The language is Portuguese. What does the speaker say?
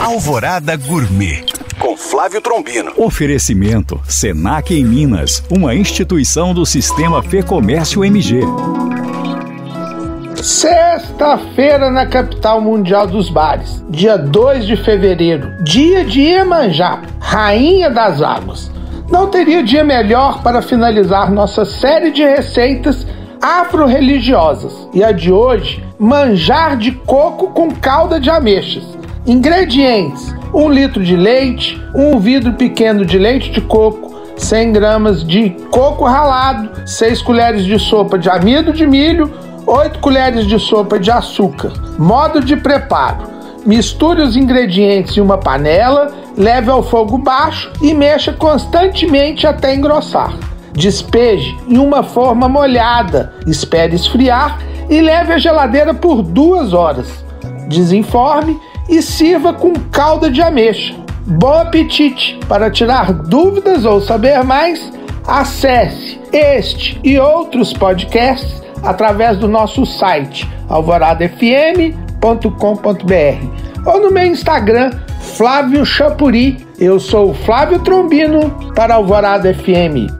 Alvorada Gourmet com Flávio Trombino. Oferecimento Senac em Minas, uma instituição do Sistema Fê Comércio MG. Sexta-feira na capital mundial dos bares, dia 2 de fevereiro, dia de Iemanjá, rainha das águas. Não teria dia melhor para finalizar nossa série de receitas afro-religiosas. E a de hoje, manjar de coco com calda de ameixas. Ingredientes: 1 litro de leite, um vidro pequeno de leite de coco, 100 gramas de coco ralado, 6 colheres de sopa de amido de milho, 8 colheres de sopa de açúcar. Modo de preparo: misture os ingredientes em uma panela, leve ao fogo baixo e mexa constantemente até engrossar. Despeje em uma forma molhada, espere esfriar e leve à geladeira por duas horas. Desenforme e sirva com calda de ameixa. Bom apetite! Para tirar dúvidas ou saber mais, acesse este e outros podcasts através do nosso site alvoradafm.com.br ou no meu Instagram, Flávio Chapuri. Eu sou Flávio Trombino para Alvorada FM.